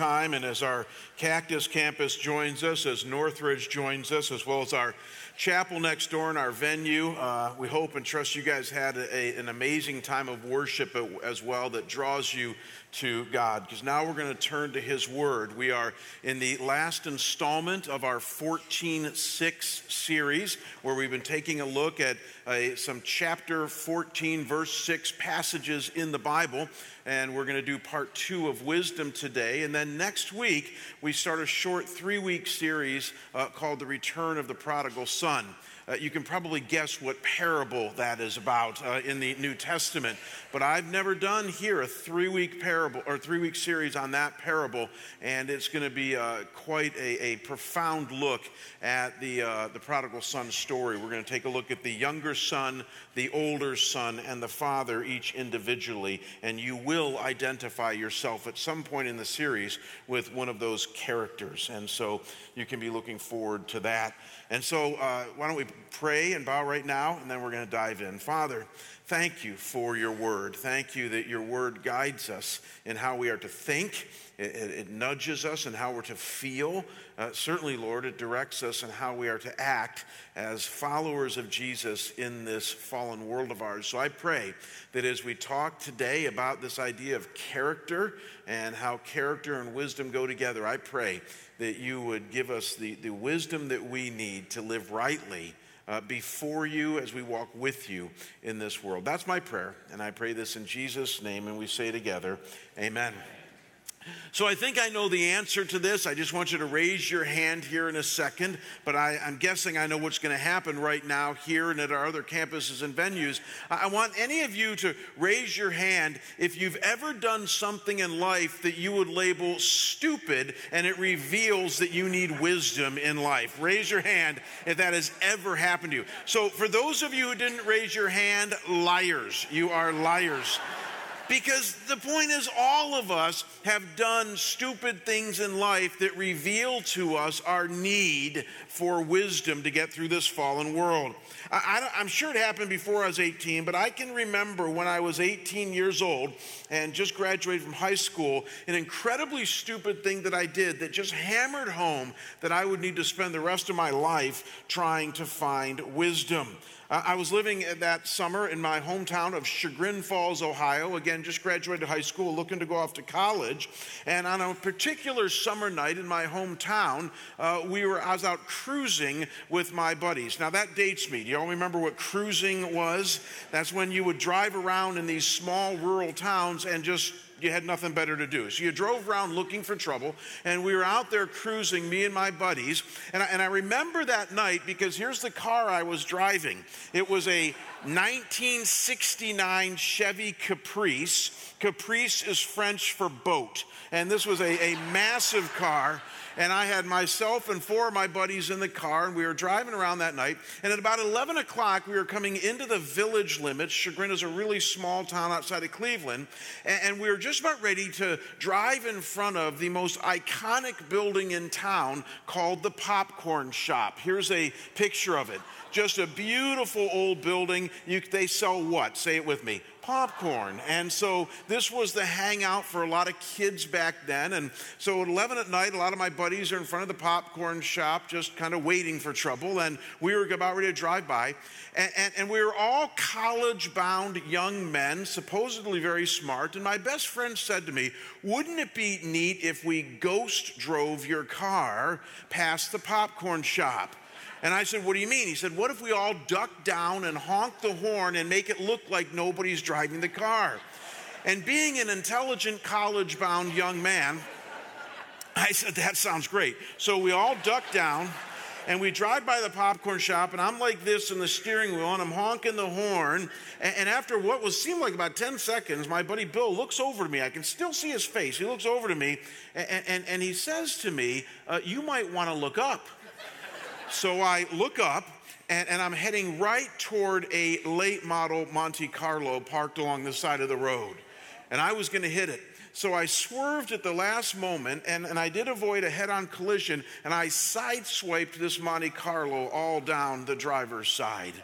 time. And as our Cactus campus joins us, as Northridge joins us, as well as our chapel next door in our venue, uh, we hope and trust you guys had a, an amazing time of worship as well that draws you to God. Because now we're going to turn to His Word. We are in the last installment of our 14 6 series, where we've been taking a look at uh, some chapter 14, verse 6 passages in the Bible. And we're going to do part two of wisdom today. And then next week, we start a short three week series uh, called The Return of the Prodigal Son. Uh, you can probably guess what parable that is about uh, in the New Testament. But I've never done here a three week parable or three week series on that parable, and it's going to be uh, quite a, a, profound look at the, uh, the prodigal son story. We're going to take a look at the younger son, the older son, and the father, each individually, and you will identify yourself at some point in the series with one of those characters. And so you can be looking forward to that. And so, uh, why don't we pray and bow right now, and then we're going to dive in. Father, thank you for your word. Thank you that your word guides us in how we are to think, it, it nudges us in how we're to feel. Uh, certainly, Lord, it directs us in how we are to act as followers of Jesus in this fallen world of ours. So I pray that as we talk today about this idea of character and how character and wisdom go together, I pray that you would give us the, the wisdom that we need to live rightly uh, before you as we walk with you in this world. That's my prayer, and I pray this in Jesus' name, and we say together, Amen. So I think I know the answer to this. I just want you to raise your hand here in a second, but I, am guessing I know what's going to happen right now here and at our other campuses and venues. I want any of you to raise your hand if you've ever done something in life that you would label stupid and it reveals that you need wisdom in life. Raise your hand if that has ever happened to you. So for those of you who didn't raise your hand, liars. You are liars. Because the point is, all of us have done stupid things in life that reveal to us our need for wisdom to get through this fallen world. I, am sure it happened before I was 18, but I can remember when I was 18 years old and just graduated from high school, an incredibly stupid thing that I did that just hammered home that I would need to spend the rest of my life trying to find wisdom. I was living that summer in my hometown of Chagrin Falls, Ohio. Again, just graduated high school, looking to go off to college. And on a particular summer night in my hometown, uh, we were, I was out cruising with my buddies. Now, that dates me. Do you all remember what cruising was? That's when you would drive around in these small rural towns and just you had nothing better to do. So you drove around looking for trouble, and we were out there cruising, me and my buddies. And I, and I remember that night because here's the car I was driving it was a 1969 Chevy Caprice. Caprice is French for boat. And this was a, a massive car and I had myself and four of my buddies in the car, and we were driving around that night. And at about 11 o'clock, we were coming into the village limits. Chagrin is a really small town outside of Cleveland, and we were just about ready to drive in front of the most iconic building in town called the Popcorn Shop. Here's a picture of it. Just a beautiful old building. You, they sell what? Say it with me popcorn. And so this was the hangout for a lot of kids back then. And so at 11 at night, a lot of my buddies are in front of the popcorn shop just kind of waiting for trouble. And we were about ready to drive by. And, and, and we were all college bound young men, supposedly very smart. And my best friend said to me, Wouldn't it be neat if we ghost drove your car past the popcorn shop? And I said, What do you mean? He said, What if we all duck down and honk the horn and make it look like nobody's driving the car? And being an intelligent, college bound young man, I said, That sounds great. So we all duck down and we drive by the popcorn shop, and I'm like this in the steering wheel, and I'm honking the horn. And, after what was seemed like about 10 seconds, my buddy Bill looks over to me. I can still see his face. He looks over to me, and, and, and he says to me, uh, You might want to look up. So I look up and, and, I'm heading right toward a late model Monte Carlo parked along the side of the road. And I was going to hit it. So I swerved at the last moment and, and I did avoid a head on collision and I sideswiped this Monte Carlo all down the driver's side.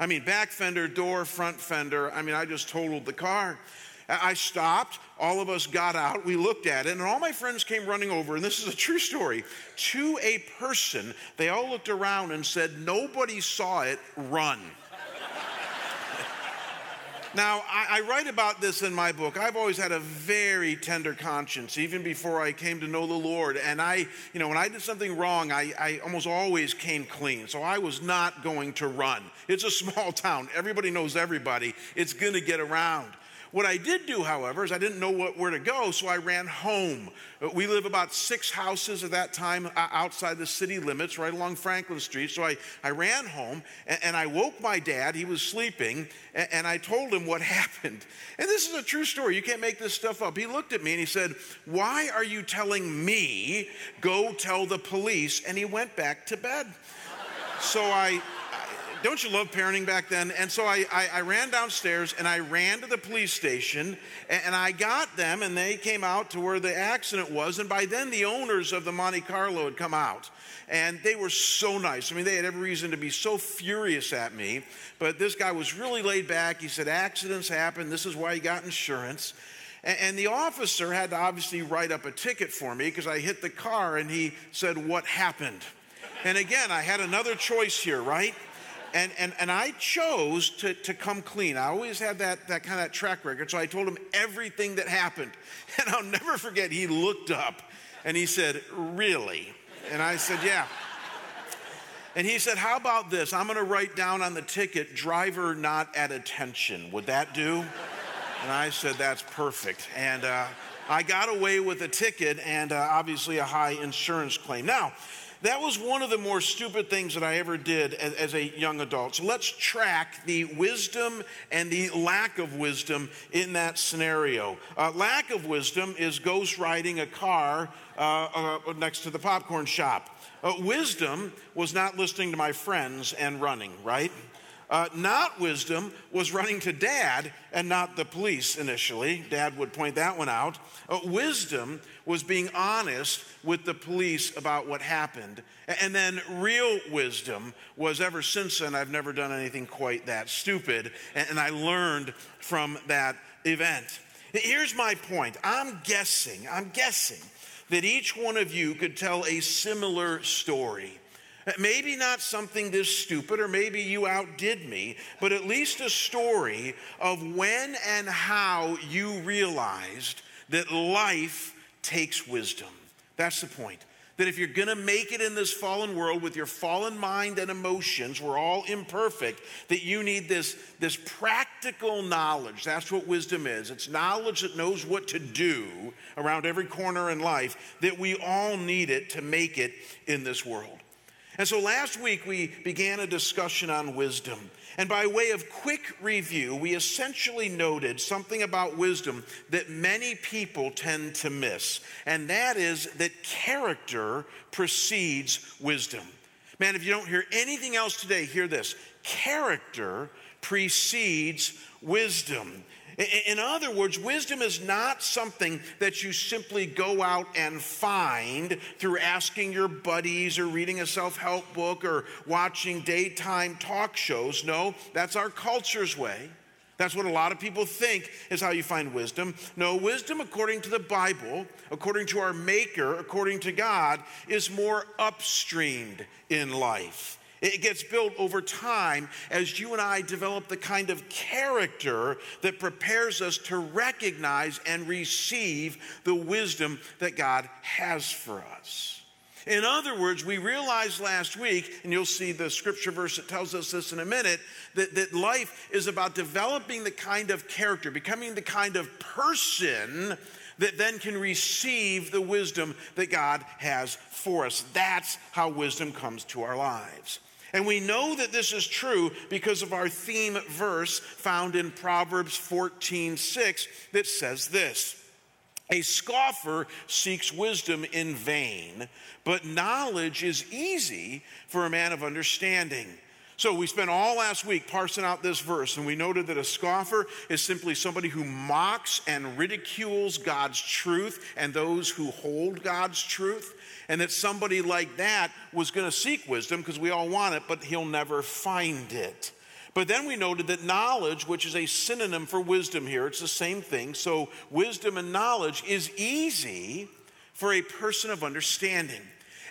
I mean, back fender, door, front fender. I mean, I just totaled the car. I stopped. All of us got out. We looked at it, and all my friends came running over. And this is a true story. To a person, they all looked around and said, Nobody saw it, run. Now, I, I, write about this in my book. I've always had a very tender conscience, even before I came to know the Lord. And I, you know, when I did something wrong, I, I almost always came clean. So I was not going to run. It's a small town, everybody knows everybody. It's going to get around. What I did do, however, is I didn't know what, where to go, so I ran home. Uh, we live about six houses at that time uh, outside the city limits, right along Franklin Street. So I, I ran home and, and I woke my dad. He was sleeping, and, and I told him what happened. And this is a true story. You can't make this stuff up. He looked at me and he said, Why are you telling me go tell the police? And he went back to bed. So I don't you love parenting back then? And so I, I, I, ran downstairs and I ran to the police station and, and, I got them and they came out to where the accident was. And by then, the owners of the Monte Carlo had come out and they were so nice. I mean, they had every reason to be so furious at me, but this guy was really laid back. He said, Accidents happen. This is why you got insurance. And, and the officer had to obviously write up a ticket for me because I hit the car and he said, What happened? And again, I had another choice here, right? And, and, and I chose to, to come clean. I always had that, that kind of that track record. So I told him everything that happened. And I'll never forget, he looked up and he said, Really? And I said, Yeah. And he said, How about this? I'm going to write down on the ticket, driver not at attention. Would that do? And I said, That's perfect. And uh, I got away with a ticket and uh, obviously a high insurance claim. Now, that was one of the more stupid things that I ever did as, as, a young adult. So let's track the wisdom and the lack of wisdom in that scenario. Uh, lack of wisdom is ghost riding a car uh, uh, next to the popcorn shop. Uh, wisdom was not listening to my friends and running, right? Uh, not wisdom was running to dad and not the police initially. Dad would point that one out. Uh, wisdom was being honest with the police about what happened. And then real wisdom was ever since then, I've never done anything quite that stupid. And I learned from that event. Here's my point I'm guessing, I'm guessing that each one of you could tell a similar story Uh, maybe not something this stupid, or maybe you outdid me, but at least a story of when and how you realized that life takes wisdom. That's the point. That if you're gonna make it in this fallen world with your fallen mind and emotions, we're all imperfect, that you need this, this practical knowledge. That's what wisdom is. It's knowledge that knows what to do around every corner in life, that we all need it to make it in this world. And so last week we began a discussion on wisdom. And by way of quick review, we essentially noted something about wisdom that many people tend to miss, and that is that character precedes wisdom. Man, if you don't hear anything else today, hear this character precedes wisdom. In other words, wisdom is not something that you simply go out and find through asking your buddies or reading a self help book or watching daytime talk shows. No, that's our culture's way. That's what a lot of people think is how you find wisdom. No, wisdom, according to the Bible, according to our Maker, according to God, is more upstreamed in life. It gets built over time as you and I develop the kind of character that prepares us to recognize and receive the wisdom that God has for us. In other words, we realized last week, and you'll see the scripture verse that tells us this in a minute, that, that life is about developing the kind of character, becoming the kind of person that then can receive the wisdom that God has for us. That's how wisdom comes to our lives. And we know that this is true because of our theme verse found in Proverbs 14 6 that says this A scoffer seeks wisdom in vain, but knowledge is easy for a man of understanding. So we spent all last week parsing out this verse, and we noted that a scoffer is simply somebody who mocks and ridicules God's truth and those who hold God's truth and that somebody like that was going to seek wisdom because we all want it, but he'll never find it. But then we noted that knowledge, which is a synonym for wisdom here, it's the same thing. So, wisdom and knowledge is easy for a person of understanding.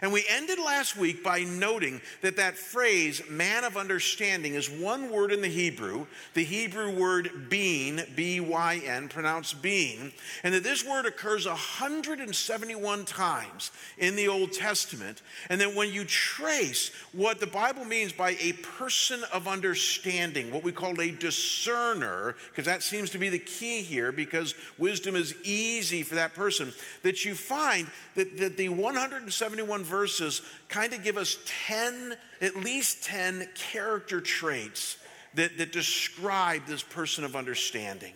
And we ended last week by noting that that phrase, man of understanding, is one word in the Hebrew, the Hebrew word being, B Y N, pronounced being, and that this word occurs 171 times in the Old Testament. And that when you trace what the Bible means by a person of understanding, what we call a discerner, because that seems to be the key here, because wisdom is easy for that person, that you find that, that the 171 verses kind of give us 10, at least 10 character traits that, that describe this person of understanding.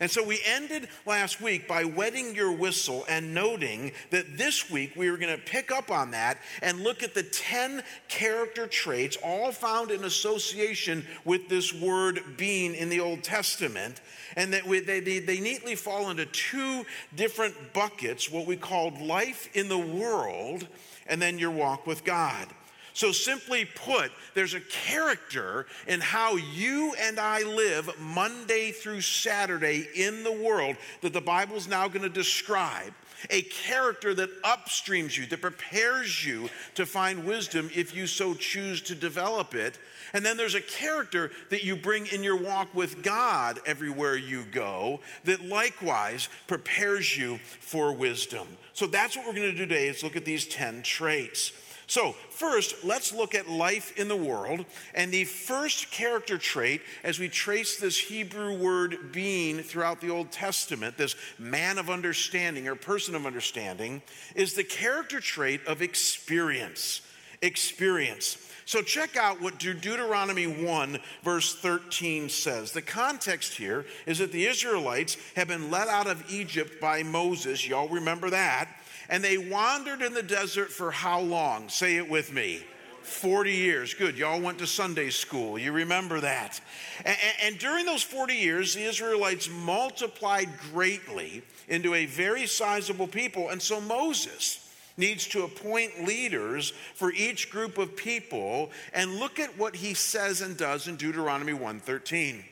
And so we ended last week by wetting your whistle and noting that this week we were going to pick up on that and look at the 10 character traits, all found in association with this word being in the Old Testament. And that we, they, they, they neatly fall into two different buckets what we called life in the world and then your walk with God. So, simply put, there's a character in how you and I live Monday through Saturday in the world that the Bible's now going to describe. A character that upstreams you, that prepares you to find wisdom if you so choose to develop it. And then there's a character that you bring in your walk with God everywhere you go that likewise prepares you for wisdom. So that's what we're going to do today is look at these 10 traits. So, first, let's look at life in the world. And the first character trait, as we trace this Hebrew word being throughout the Old Testament, this man of understanding or person of understanding, is the character trait of experience. Experience. So, check out what Deuteronomy 1, verse 13 says. The context here is that the Israelites have been let out of Egypt by Moses. Y'all remember that? And they wandered in the desert for how long? Say it with me. 40 years. Good. Y'all went to Sunday school. You remember that. And, and, during those 40 years, the Israelites multiplied greatly into a very sizable people. And so Moses needs to appoint leaders for each group of people. And look at what he says and does in Deuteronomy 1:13.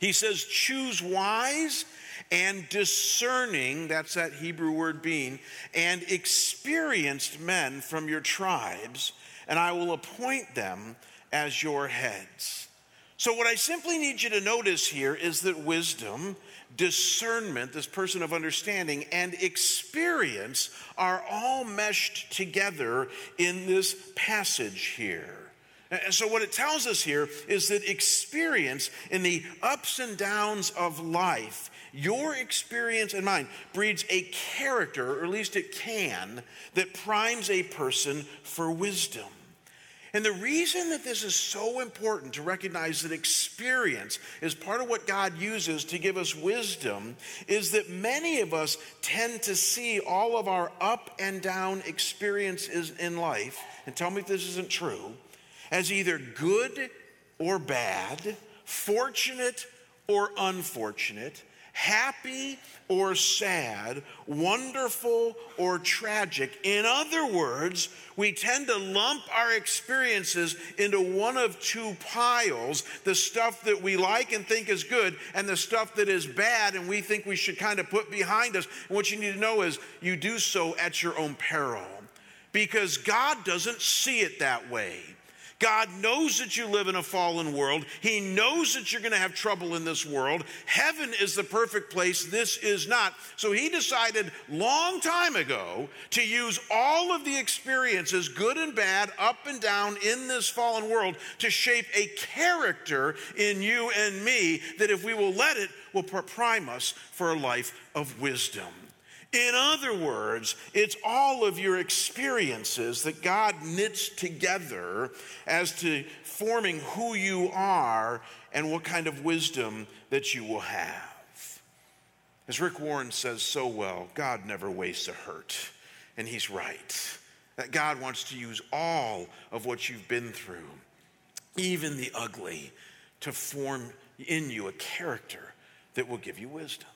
He says, choose wise and discerning, that's that Hebrew word being, and experienced men from your tribes, and I will appoint them as your heads. So, what I simply need you to notice here is that wisdom, discernment, this person of understanding, and experience are all meshed together in this passage here. And so, what it tells us here is that experience in the ups and downs of life, your experience and mine, breeds a character, or at least it can, that primes a person for wisdom. And the reason that this is so important to recognize that experience is part of what God uses to give us wisdom is that many of us tend to see all of our up and down experiences in life, and tell me if this isn't true, as either good or bad, fortunate or unfortunate, happy or sad, wonderful or tragic. In other words, we tend to lump our experiences into one of two piles the stuff that we like and think is good, and the stuff that is bad and we think we should kind of put behind us. And what you need to know is you do so at your own peril because God doesn't see it that way. God knows that you live in a fallen world. He knows that you're going to have trouble in this world. Heaven is the perfect place. This is not. So he decided long time ago to use all of the experiences, good and bad, up and down in this fallen world to shape a character in you and me that if we will let it, will prime us for a life of wisdom. In other words, it's all of your experiences that God knits together as to forming who you are and what kind of wisdom that you will have. As Rick Warren says so well, God never wastes a hurt, and he's right. That God wants to use all of what you've been through, even the ugly, to form in you a character that will give you wisdom.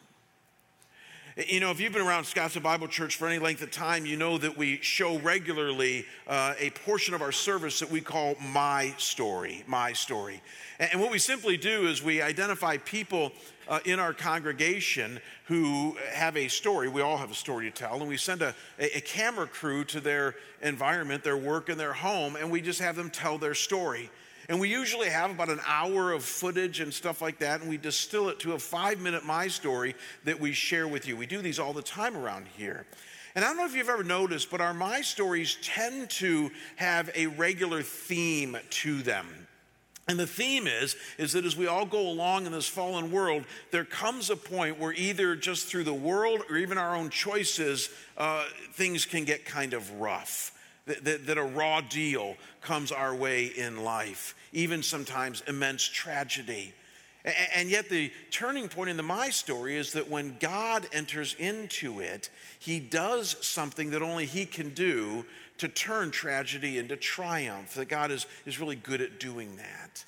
You know, if you've been around Scottsdale Bible Church for any length of time, you know that we show regularly uh, a portion of our service that we call My Story. My Story. And what we simply do is we identify people uh, in our congregation who have a story. We all have a story to tell, and we send a, a camera crew to their environment, their work, and their home, and we just have them tell their story. And we usually have about an hour of footage and stuff like that, and we distill it to a five minute My Story that we share with you. We do these all the time around here. And I don't know if you've ever noticed, but our My Stories tend to have a regular theme to them. And the theme is, is that as we all go along in this fallen world, there comes a point where either just through the world or even our own choices, uh, things can get kind of rough. That, that, that a raw deal comes our way in life even sometimes immense tragedy. And yet, the turning point in the My Story is that when God enters into it, he does something that only he can do to turn tragedy into triumph. That God is, is really good at doing that.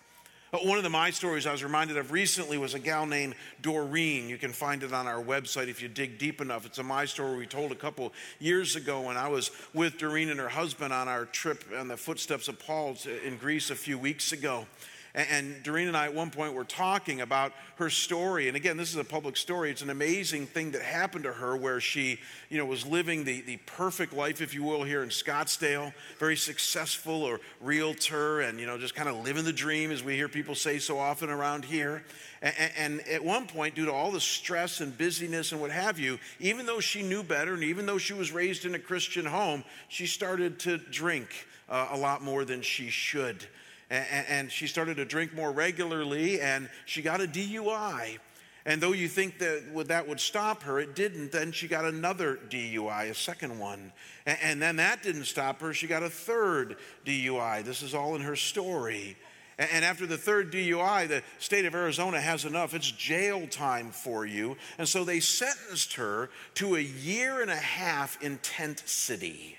But one of the My Stories I was reminded of recently was a gal named Doreen. You can find it on our website if you dig deep enough. It's a My Story we told a couple years ago when I was with Doreen and her husband on our trip on the footsteps of Paul in Greece a few weeks ago. And Doreen and I at one point were talking about her story. And again, this is a public story. It's an amazing thing that happened to her where she, you know, was living the, the perfect life, if you will, here in Scottsdale, very successful or realtor and, you know, just kind of living the dream, as we hear people say so often around here. And, and at one point, due to all the stress and busyness and what have you, even though she knew better and even though she was raised in a Christian home, she started to drink uh, a lot more than she should and, she started to drink more regularly, and she got a DUI. And though you think that that would stop her, it didn't. Then she got another DUI, a second one. And then that didn't stop her. She got a third DUI. This is all in her story. And after the third DUI, the state of Arizona has enough. It's jail time for you. And so they sentenced her to a year and a half in Tent City.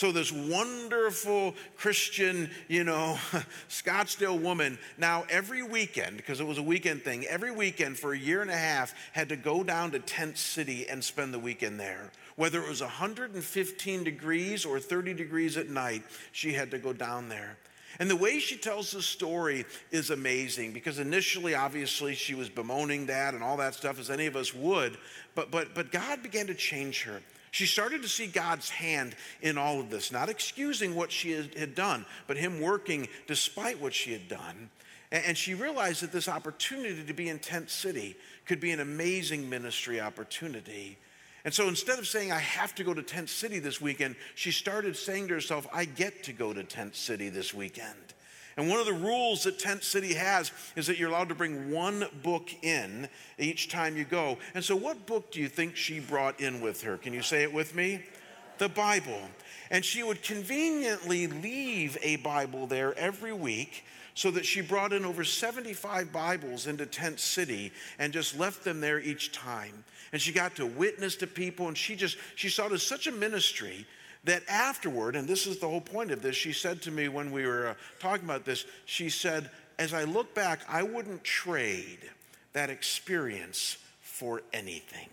So, this wonderful Christian, you know, Scottsdale woman, now every weekend, because it was a weekend thing, every weekend for a year and a half had to go down to Tent City and spend the weekend there. Whether it was 115 degrees or 30 degrees at night, she had to go down there. And the way she tells the story is amazing because initially, obviously, she was bemoaning that and all that stuff, as any of us would. But, but, but God began to change her. She started to see God's hand in all of this, not excusing what she had done, but Him working despite what she had done. And she realized that this opportunity to be in Tent City could be an amazing ministry opportunity. And so instead of saying, I have to go to Tent City this weekend, she started saying to herself, I get to go to Tent City this weekend. And one of the rules that Tent City has is that you're allowed to bring one book in each time you go. And so, what book do you think she brought in with her? Can you say it with me? The Bible. And she would conveniently leave a Bible there every week so that she brought in over 75 Bibles into Tent City and just left them there each time. And she got to witness to people, and she just, she saw it as such a ministry that afterward, and this is the whole point of this, she said to me when we were uh, talking about this, she said, as I look back, I wouldn't trade that experience for anything.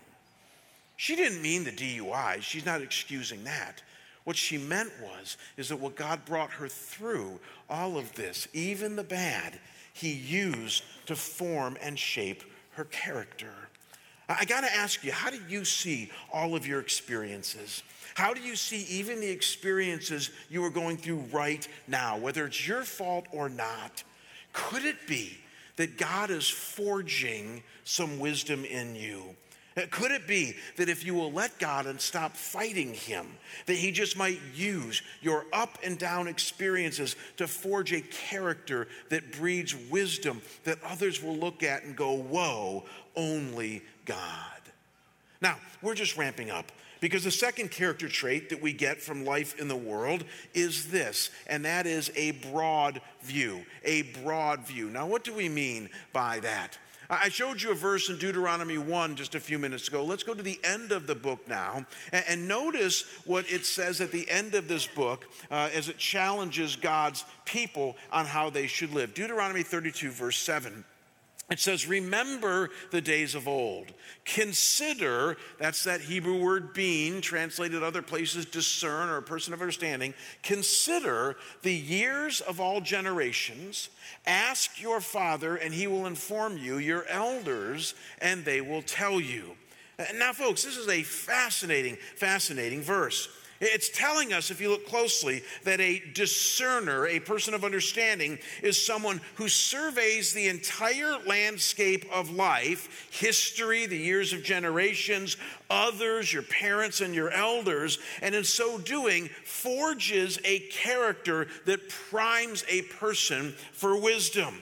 She didn't mean the DUI, she's not excusing that. What she meant was is that what God brought her through all of this, even the bad, he used to form and shape her character. I got to ask you, how do you see all of your experiences? How do you see even the experiences you are going through right now, whether it's your fault or not? Could it be that God is forging some wisdom in you? Uh, could it be that if you will let God and stop fighting Him, that He just might use your up and down experiences to forge a character that breeds wisdom that others will look at and go, Whoa, only God. Now, we're just ramping up. Because the second character trait that we get from life in the world is this, and that is a broad view. A broad view. Now, what do we mean by that? I showed you a verse in Deuteronomy 1 just a few minutes ago. Let's go to the end of the book now and, notice what it says at the end of this book uh, as it challenges God's people on how they should live. Deuteronomy 32, verse 7. It says, Remember the days of old. Consider, that's that Hebrew word being, translated other places, discern or a person of understanding. Consider the years of all generations. Ask your father, and he will inform you, your elders, and they will tell you. Now, folks, this is a fascinating, fascinating verse. It's telling us, if you look closely, that a discerner, a person of understanding, is someone who surveys the entire landscape of life, history, the years of generations, others, your parents, and your elders, and in so doing, forges a character that primes a person for wisdom.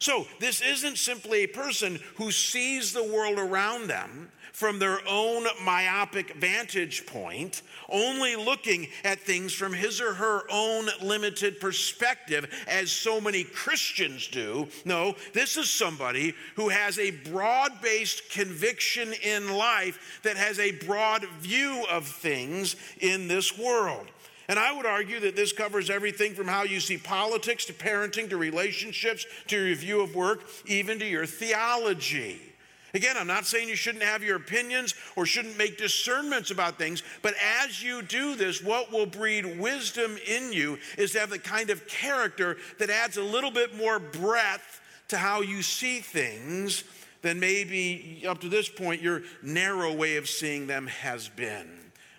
So, this isn't simply a person who sees the world around them from their own myopic vantage point, only looking at things from his or her own limited perspective, as so many Christians do. No, this is somebody who has a broad based conviction in life that has a broad view of things in this world. And I would argue that this covers everything from how you see politics to parenting to relationships to your view of work, even to your theology. Again, I'm not saying you shouldn't have your opinions or shouldn't make discernments about things, but as you do this, what will breed wisdom in you is to have the kind of character that adds a little bit more breadth to how you see things than maybe up to this point your narrow way of seeing them has been.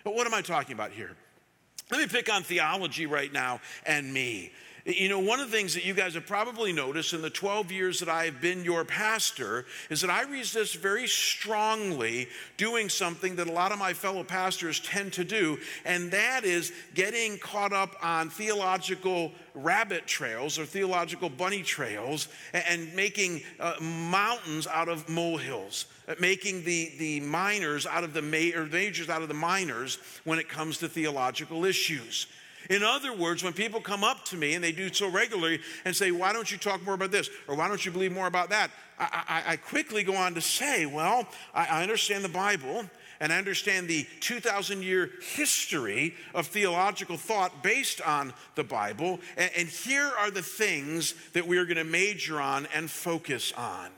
But what am I talking about here? Let me pick on theology right now and me. You know, one of the things that you guys have probably noticed in the 12 years that I've been your pastor is that I resist very strongly doing something that a lot of my fellow pastors tend to do, and that is getting caught up on theological rabbit trails or theological bunny trails and making uh, mountains out of molehills uh, making the, the minors out of the ma- or majors out of the minors when it comes to theological issues. In other words, when people come up to me and they do so regularly and say, Why don't you talk more about this? Or why don't you believe more about that? I, I, I quickly go on to say, Well, I, I understand the Bible and I understand the 2,000 year history of theological thought based on the Bible. And, and here are the things that we're going to major on and focus on.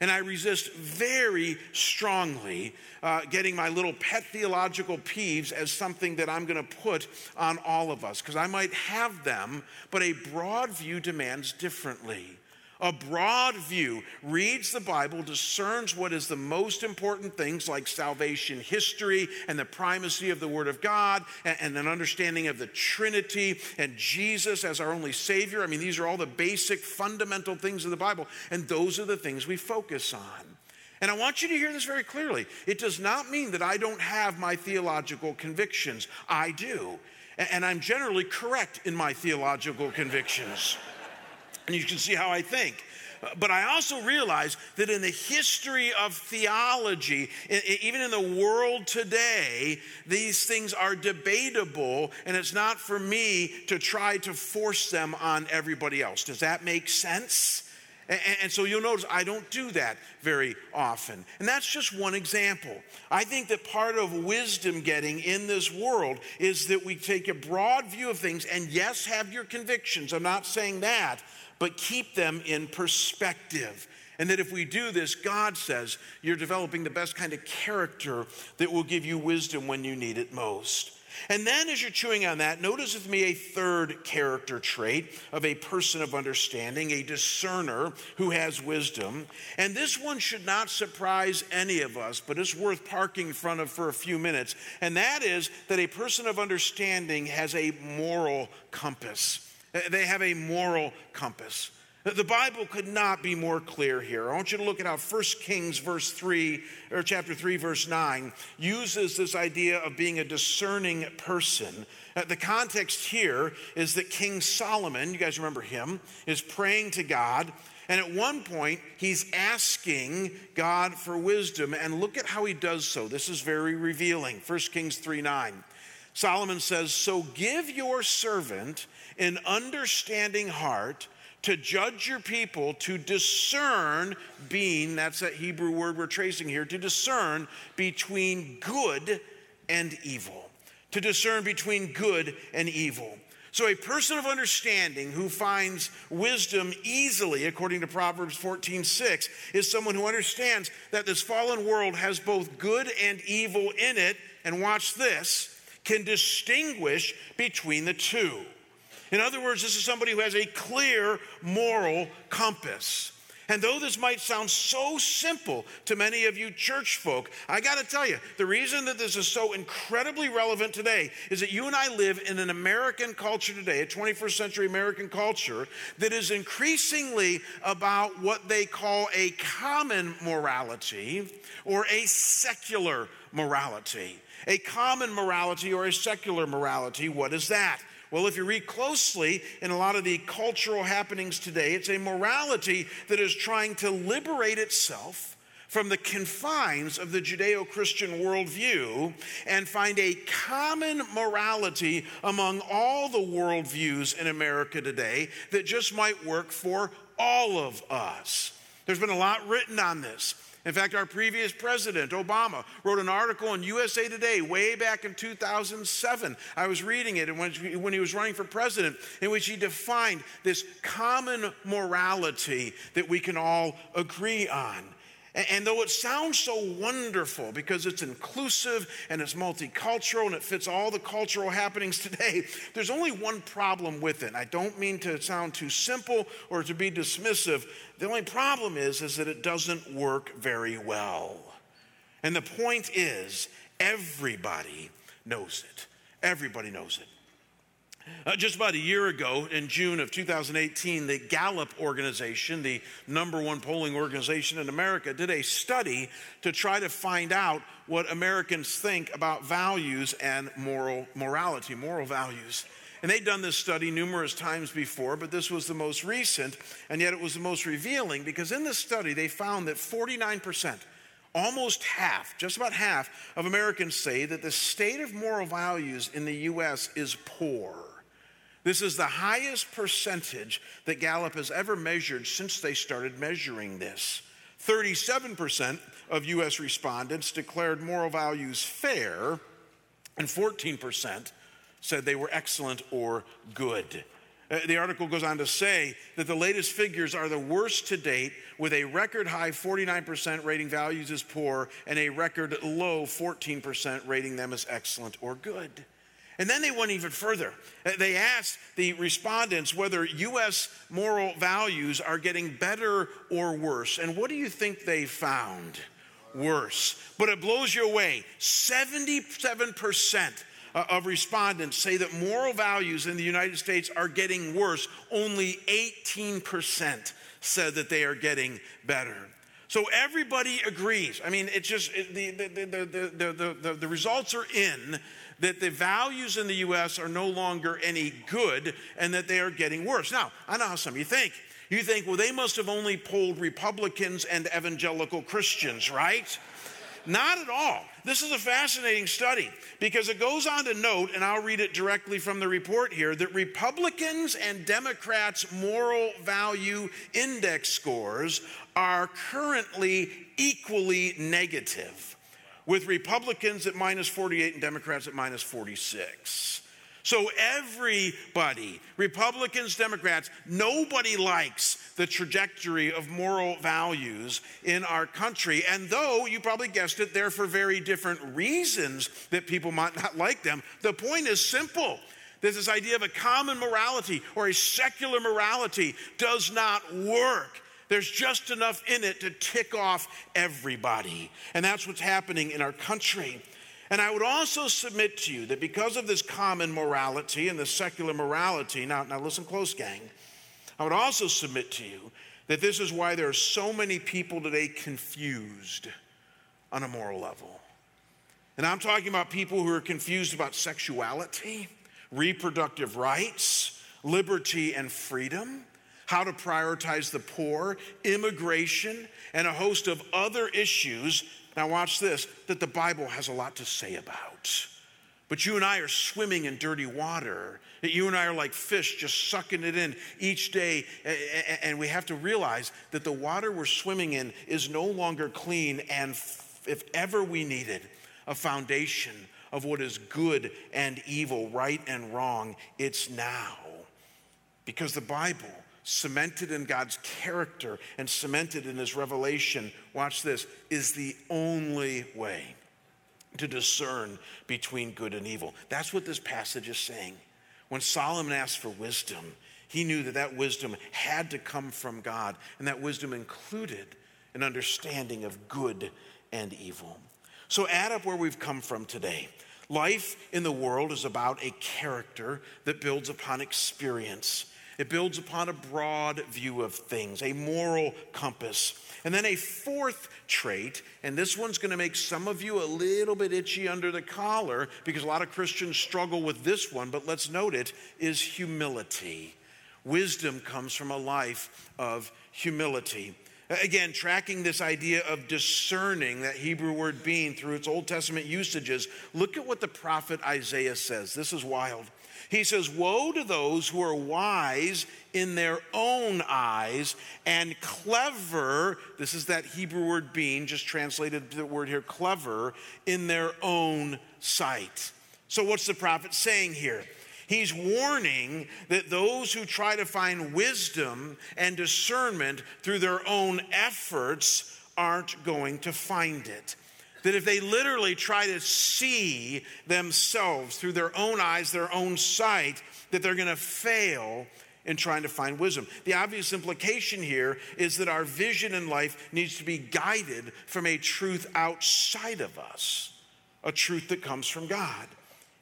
And I resist very strongly uh, getting my little pet theological peeves as something that I'm going to put on all of us, because I might have them, but a broad view demands differently. A broad view reads the Bible, discerns what is the most important things like salvation history and the primacy of the Word of God and, and, an understanding of the Trinity and Jesus as our only Savior. I mean, these are all the basic fundamental things of the Bible, and those are the things we focus on. And I want you to hear this very clearly. It does not mean that I don't have my theological convictions. I do. And I'm generally correct in my theological convictions. And you can see how I think. But I also realize that in the history of theology, even in the world today, these things are debatable, and it's not for me to try to force them on everybody else. Does that make sense? And, so you'll notice I don't do that very often. And that's just one example. I think that part of wisdom getting in this world is that we take a broad view of things and, yes, have your convictions. I'm not saying that, but keep them in perspective. And that if we do this, God says you're developing the best kind of character that will give you wisdom when you need it most. And then, as you're chewing on that, notice with me a third character trait of a person of understanding, a discerner who has wisdom. And this one should not surprise any of us, but it's worth parking in front of for a few minutes. And that is that a person of understanding has a moral compass. They have a moral compass. The Bible could not be more clear here. I want you to look at how 1 Kings verse 3 or chapter 3 verse 9 uses this idea of being a discerning person. Uh, the context here is that King Solomon, you guys remember him, is praying to God and at one point, he's asking God for wisdom. And look at how he does so. This is very revealing. 1 Kings 3 9. Solomon says, So give your servant an understanding heart to judge your people, to discern, being, that's that Hebrew word we're tracing here, to discern between good and evil. To discern between good and evil. So, a person of understanding who finds wisdom easily, according to Proverbs 14 6, is someone who understands that this fallen world has both good and evil in it, and watch this, can distinguish between the two. In other words, this is somebody who has a clear moral compass. And though this might sound so simple to many of you church folk, I got to tell you, the reason that this is so incredibly relevant today is that you and I live in an American culture today, a 21st century American culture, that is increasingly about what they call a common morality or a secular morality. A common morality or a secular morality, what is that? Well, if you read closely in a lot of the cultural happenings today, it's a morality that is trying to liberate itself from the confines of the Judeo Christian worldview and find a common morality among all the worldviews in America today that just might work for all of us. There's been a lot written on this. In fact, our previous president, Obama, wrote an article in USA Today way back in 2007. I was reading it when he was running for president, in which he defined this common morality that we can all agree on. And though it sounds so wonderful because it's inclusive and it's multicultural and it fits all the cultural happenings today, there's only one problem with it. I don't mean to sound too simple or to be dismissive. The only problem is, is that it doesn't work very well. And the point is, everybody knows it. Everybody knows it. Uh, just about a year ago, in June of 2018, the Gallup organization, the number one polling organization in America, did a study to try to find out what Americans think about values and moral morality, moral values. And they'd done this study numerous times before, but this was the most recent, and yet it was the most revealing because in this study they found that 49%, almost half, just about half of Americans say that the state of moral values in the US is poor. This is the highest percentage that Gallup has ever measured since they started measuring this. 37% of US respondents declared moral values fair, and 14% said they were excellent or good. Uh, the article goes on to say that the latest figures are the worst to date, with a record high 49% rating values as poor and a record low 14% rating them as excellent or good. And then they went even further. Uh, they asked the respondents whether U.S. moral values are getting better or worse. And what do you think they found? Worse. But it blows you away. 77% uh, of respondents say that moral values in the United States are getting worse. Only 18% said that they are getting better. So everybody agrees. I mean, it's just it, the, the, the, the, the, the results are in that the values in the U.S. are no longer any good and that they are getting worse. Now, I know how some of you think. You think, well, they must have only polled Republicans and evangelical Christians, right? Not at all. This is a fascinating study because it goes on to note, and I'll read it directly from the report here, that Republicans and Democrats' moral value index scores are currently equally negative with Republicans at minus 48 and Democrats at minus 46. So, everybody, Republicans, Democrats, nobody likes the trajectory of moral values in our country. And though you probably guessed it, they're for very different reasons that people might not like them, the point is simple. There's this idea of a common morality or a secular morality does not work. There's just enough in it to tick off everybody. And that's what's happening in our country. And I would also submit to you that because of this common morality and the secular morality, now, now listen close, gang, I would also submit to you that this is why there are so many people today confused on a moral level. And I'm talking about people who are confused about sexuality, reproductive rights, liberty, and freedom how to prioritize the poor, immigration, and a host of other issues. Now, watch this that the Bible has a lot to say about. But you and I are swimming in dirty water. You and I are like fish just sucking it in each day. And we have to realize that the water we're swimming in is no longer clean. And if ever we needed a foundation of what is good and evil, right and wrong, it's now. Because the Bible, cemented in God's character and cemented in his revelation, watch this, is the only way to discern between good and evil. That's what this passage is saying. When Solomon asked for wisdom, he knew that that wisdom had to come from God, and that wisdom included an understanding of good and evil. So, add up where we've come from today. Life in the world is about a character that builds upon experience. It builds upon a broad view of things, a moral compass. And then a fourth trait, and this one's going to make some of you a little bit itchy under the collar because a lot of Christians struggle with this one, but let's note it, is humility. Wisdom comes from a life of humility. Again, tracking this idea of discerning that Hebrew word being through its Old Testament usages, look at what the prophet Isaiah says. This is wild. He says, Woe to those who are wise in their own eyes and clever, this is that Hebrew word being, just translated the word here, clever, in their own sight. So, what's the prophet saying here? He's warning that those who try to find wisdom and discernment through their own efforts aren't going to find it that if they literally try to see themselves through their own eyes, their own sight, that they're going to fail in trying to find wisdom. The obvious implication here is that our vision in life needs to be guided from a truth outside of us, a truth that comes from God.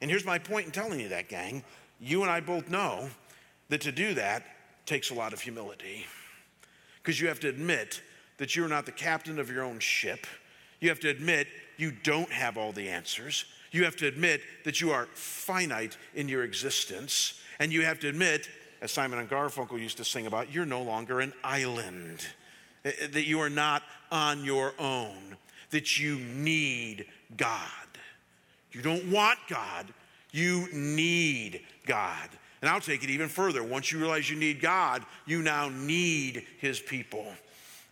And here's my point in telling you that, gang. You and I both know that to do that takes a lot of humility. Because you have to admit that you're not the captain of your own ship you have to admit you don't have all the answers. You have to admit that you are finite in your existence. And you have to admit, as Simon and Garfunkel used to sing about, you're no longer an island, eh, eh, that you are not on your own, that you need God. You don't want God, you need God. And I'll take it even further. Once you realize you need God, you now need His people.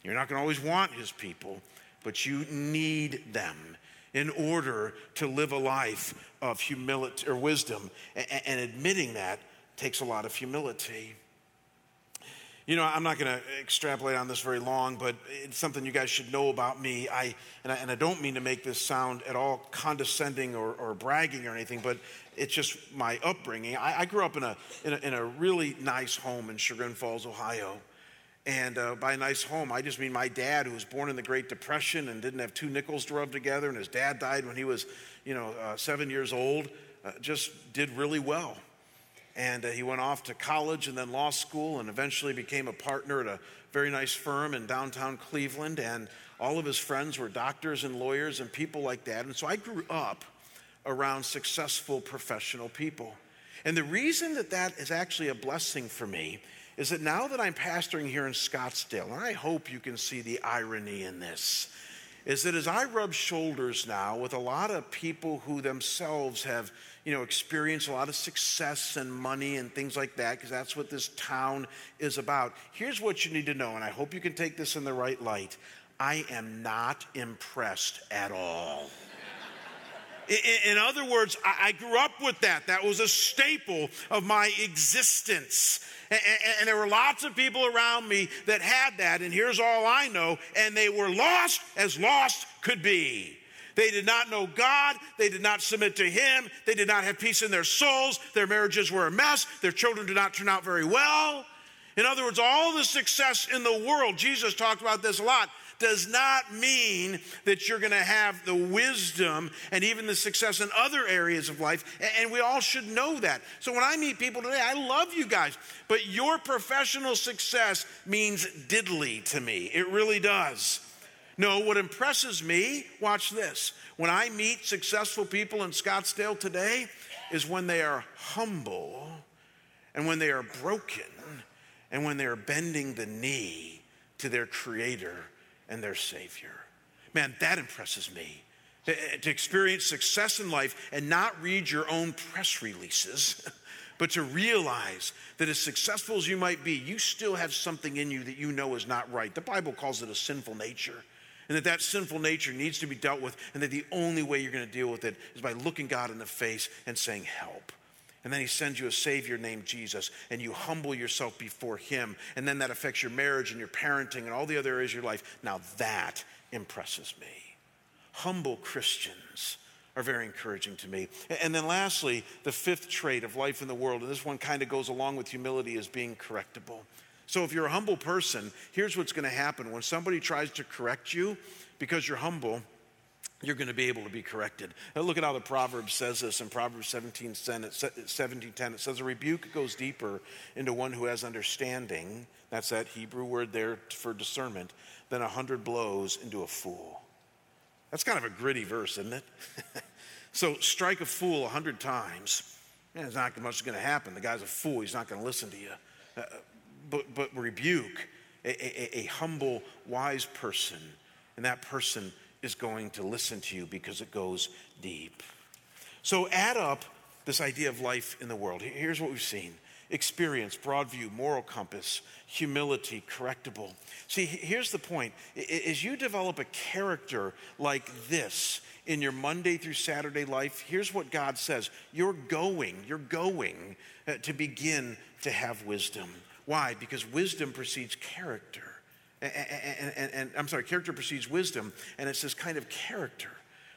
You're not going to always want His people, but you need them in order to live a life of humility or wisdom. And, admitting that takes a lot of humility. You know, I'm not going to extrapolate on this very long, but it's something you guys should know about me. I and, I and I, don't mean to make this sound at all condescending or, or bragging or anything, but it's just my upbringing. I, I grew up in a, in a, in a really nice home in Chagrin Falls, Ohio. And uh, by a nice home, I just mean my dad, who was born in the Great Depression and didn't have two nickels to rub together, and his dad died when he was, you know, uh, seven years old, uh, just did really well. And uh, he went off to college and then law school and eventually became a partner at a very nice firm in downtown Cleveland. And all of his friends were doctors and lawyers and people like that. And so I grew up around successful professional people. And the reason that that is actually a blessing for me is that now that I'm pastoring here in Scottsdale, and I hope you can see the irony in this, is that as I rub shoulders now with a lot of people who themselves have, you know, experienced a lot of success and money and things like that, because that's what this town is about. Here's what you need to know, and I hope you can take this in the right light. I am not impressed at all. In, other words, I grew up with that. That was a staple of my existence. And, there were lots of people around me that had that, and here's all I know, and they were lost as lost could be. They did not know God. They did not submit to Him. They did not have peace in their souls. Their marriages were a mess. Their children did not turn out very well. In other words, all the success in the world, Jesus talked about this a lot, does not mean that you're going to have the wisdom and even the success in other areas of life. And we all should know that. So when I meet people today, I love you guys, but your professional success means diddly to me. It really does. No, what impresses me, watch this. When I meet successful people in Scottsdale today, is when they are humble and when they are broken and when they are bending the knee to their Creator and their Savior. Man, that impresses me. To experience success in life and not read your own press releases, but to realize that as successful as you might be, you still have something in you that you know is not right. The Bible calls it a sinful nature. and that that sinful nature needs to be dealt with, and that the only way you're going to deal with it is by looking God in the face and saying, Help. And then he sends you a Savior named Jesus, and you humble yourself before him. And then that affects your marriage and your parenting and all the other areas of your life. Now that impresses me. Humble Christians are very encouraging to me. And then lastly, the fifth trait of life in the world, and this one kind of goes along with humility, is being correctable. So if you're a humble person, here's what's going to happen. When somebody tries to correct you because you're humble, you're going to be able to be corrected. Now look at how the Proverbs says this in Proverbs 17, 17 10. It says, A rebuke goes deeper into one who has understanding. That's that Hebrew word there for discernment, than a hundred blows into a fool. That's kind of a gritty verse, isn't it? so strike a fool a hundred times. Man, it's not much going to happen. The guy's a fool. He's not going to listen to you. Uh, but, but rebuke a, a, a humble, wise person, and that person is going to listen to you because it goes deep. So add up this idea of life in the world. Here's what we've seen experience, broad view, moral compass, humility, correctable. See, here's the point. As you develop a character like this in your Monday through Saturday life, here's what God says you're going, you're going uh, to begin to have wisdom. Why? Because wisdom precedes character. And, and, and, and, I'm sorry, character precedes wisdom, and it's this kind of character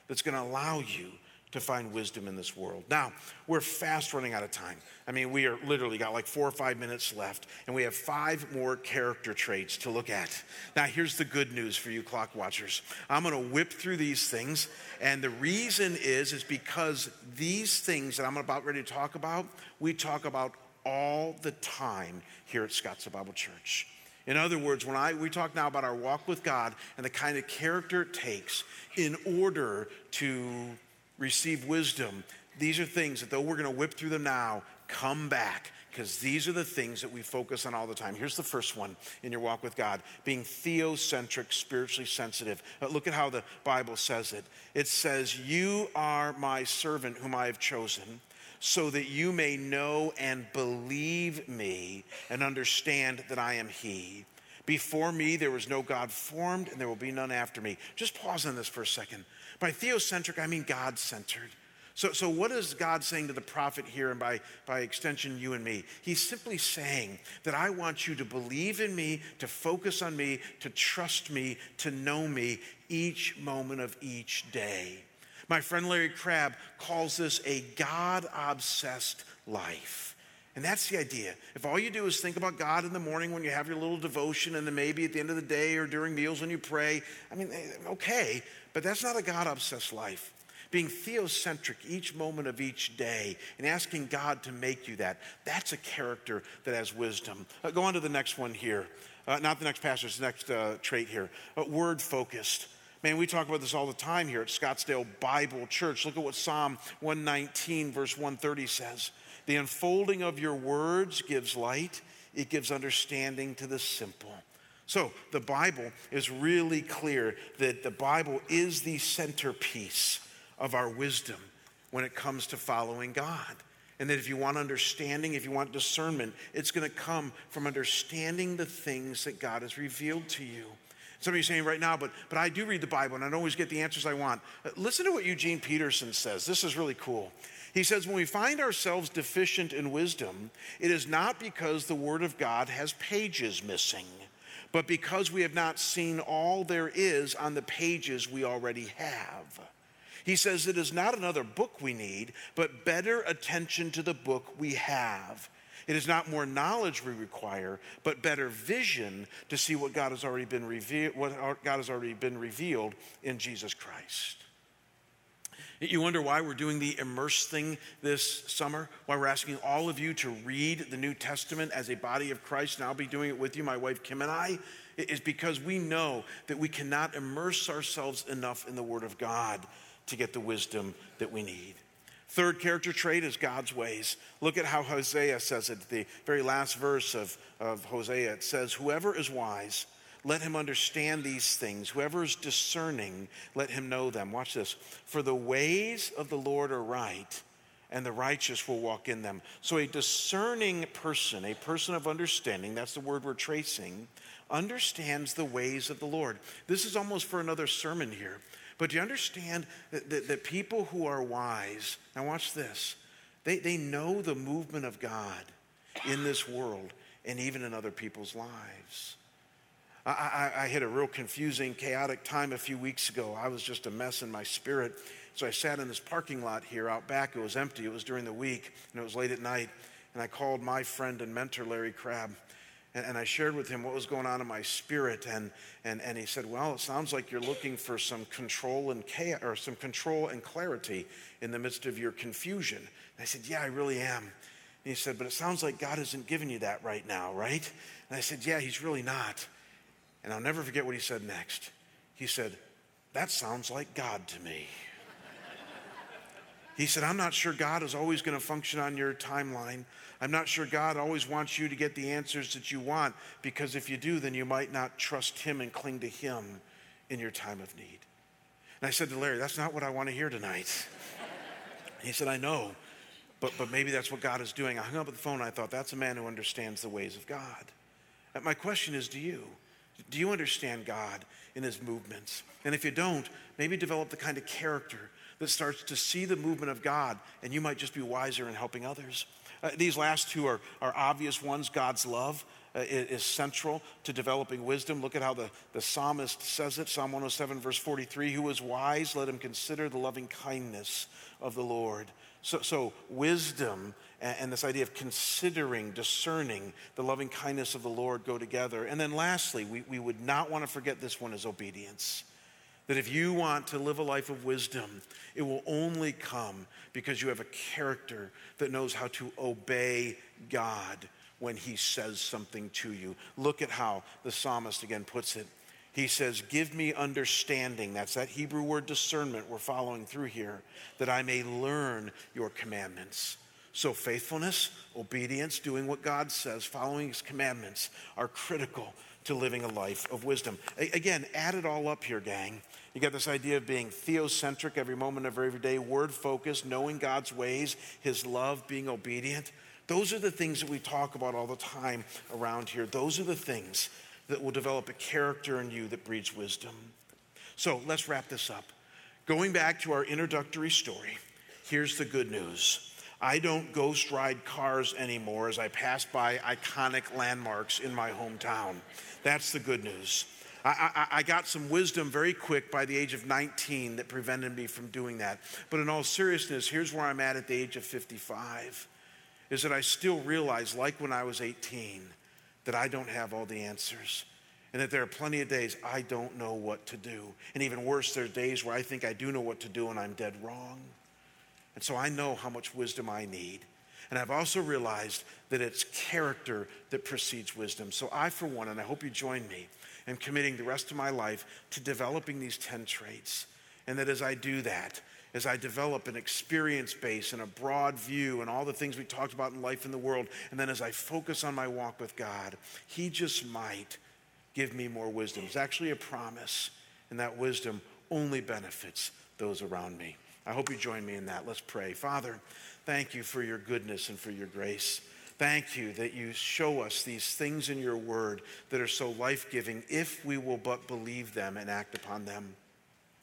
that's going to allow you to find wisdom in this world. Now, we're fast running out of time. I mean, we are literally got like four or five minutes left, and we have five more character traits to look at. Now, here's the good news for you clock watchers. I'm to whip through these things, and the reason is is because these things that I'm about ready to talk about, we talk about all the time here at Scottsdale Bible Church. In other words, when I, we talk now about our walk with God and the kind of character it takes in order to receive wisdom, these are things that though we're going to whip through them now, come back because these are the things that we focus on all the time. Here's the first one in your walk with God being theocentric, spiritually sensitive. Look at how the Bible says it it says, You are my servant whom I have chosen so that you may know and believe me and understand that I am He. Before me, there was no God formed, and there will be none after me. Just pause on this for a second. By theocentric, I mean God centered. So, so, what is God saying to the prophet here, and by, by extension, you and me? He's simply saying that I want you to believe in me, to focus on me, to trust me, to know me each moment of each day. My friend Larry Crabb calls this a God obsessed life. And that's the idea. If all you do is think about God in the morning when you have your little devotion, and then maybe at the end of the day or during meals when you pray, I mean, eh, okay, but that's not a God obsessed life. Being theocentric each moment of each day and asking God to make you that, that's a character that has wisdom. Uh, go on to the next one here. Uh, not the next passage, the next uh, trait here. Uh, word focused. Man, we talk about this all the time here at Scottsdale Bible Church. Look at what Psalm 119, verse 130 says. The unfolding of your words gives light, it gives understanding to the simple. So the Bible is really clear that the Bible is the centerpiece of our wisdom when it comes to following God. And that if you want understanding, if you want discernment, it's going to come from understanding the things that God has revealed to you. Some of you saying right now, but, but I do read the Bible and I don't always get the answers I want. Uh, listen to what Eugene Peterson says. This is really cool. He says, when we find ourselves deficient in wisdom, it is not because the Word of God has pages missing, but because we have not seen all there is on the pages we already have. He says it is not another book we need, but better attention to the book we have. It is not more knowledge we require, but better vision to see what God has already been revealed, what God has already been revealed in Jesus Christ. You wonder why we're doing the immerse thing this summer? Why we're asking all of you to read the New Testament as a body of Christ, and I'll be doing it with you, my wife Kim and I, is because we know that we cannot immerse ourselves enough in the Word of God to get the wisdom that we need. Third character trait is God's ways. Look at how Hosea says it, the very last verse of, of Hosea. It says, Whoever is wise, let him understand these things. Whoever is discerning, let him know them. Watch this. For the ways of the Lord are right, and the righteous will walk in them. So, a discerning person, a person of understanding, that's the word we're tracing, understands the ways of the Lord. This is almost for another sermon here. But do you understand that, that, that people who are wise, now watch this, they, they know the movement of God in this world and even in other people's lives. I, I, I, had a real confusing, chaotic time a few weeks ago. I was just a mess in my spirit. So I sat in this parking lot here out back. It was empty. It was during the week, and it was late at night. And I called my friend and mentor, Larry Crabb, and, and I shared with him what was going on in my spirit. And, and, and he said, Well, it sounds like you're looking for some control and chaos, or some control and clarity in the midst of your confusion. And I said, Yeah, I really am. And he said, But it sounds like God isn't giving you that right now, right? And I said, Yeah, He's really not. And I'll never forget what he said next. He said, That sounds like God to me. He said, I'm not sure God is always going to function on your timeline. I'm not sure God always wants you to get the answers that you want because if you do, then you might not trust Him and cling to Him in your time of need. And I said to Larry, That's not what I want to hear tonight. he said, I know, but, but maybe that's what God is doing. I hung up the phone and I thought, That's a man who understands the ways of God. And my question is do you Do you understand God in His movements? And if you don't, maybe develop the kind of character that starts to see the movement of God, and you might just be wiser in helping others. Uh, these last two are, are obvious ones. God's love uh, is, central to developing wisdom. Look at how the, the psalmist says it Psalm 107, verse 43 Who is wise, let him consider the loving kindness of the Lord. So, so wisdom and, and this idea of considering, discerning the loving kindness of the Lord go together. And then lastly, we, we would not want to forget this one is obedience. That if you want to live a life of wisdom, it will only come because you have a character that knows how to obey God when he says something to you. Look at how the psalmist again puts it. He says, Give me understanding. That's that Hebrew word discernment we're following through here, that I may learn your commandments. So, faithfulness, obedience, doing what God says, following his commandments are critical to living a life of wisdom. A- again, add it all up here, gang. You got this idea of being theocentric every moment of every day, word focused, knowing God's ways, His love, being obedient. Those are the things that we talk about all the time around here. Those are the things that will develop a character in you that breeds wisdom. So let's wrap this up. Going back to our introductory story, here's the good news. I don't ghost ride cars anymore as I pass by iconic landmarks in my hometown. That's the good news. I, I, I, got some wisdom very quick by the age of 19 that prevented me from doing that. But in all seriousness, here's where I'm at at the age of 55 is that I still realize, like when I was 18, that I don't have all the answers. And that there are plenty of days I don't know what to do. And even worse, there are days where I think I do know what to do and I'm dead wrong. And so I know how much wisdom I need. And I've also realized that it's character that precedes wisdom. So I, for one, and I hope you join me, am committing the rest of my life to developing these 10 traits. And that as I do that, as I develop an experience base and a broad view and all the things we talked about in life in the world, and then as I focus on my walk with God, He just might give me more wisdom. It's actually a promise, and that wisdom only benefits those around me. I hope you join me in that. Let's pray. Father, thank you for your goodness and for your grace. Thank you that you show us these things in your word that are so life giving if we will but believe them and act upon them.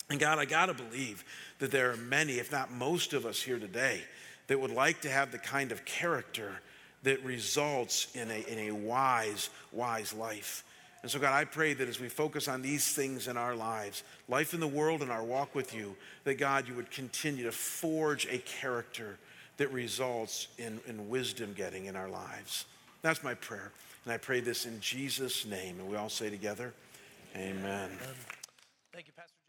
And God, I got to believe that there are many, if not most of us here today, that would like to have the kind of character that results in a, in a wise, wise life. And so, God, I pray that as we focus on these things in our lives, life in the world and our walk with you, that God, you would continue to forge a character that results in, in wisdom getting in our lives. That's my prayer. And I pray this in Jesus' name. And we all say together, Amen. Amen. Thank you, Pastor.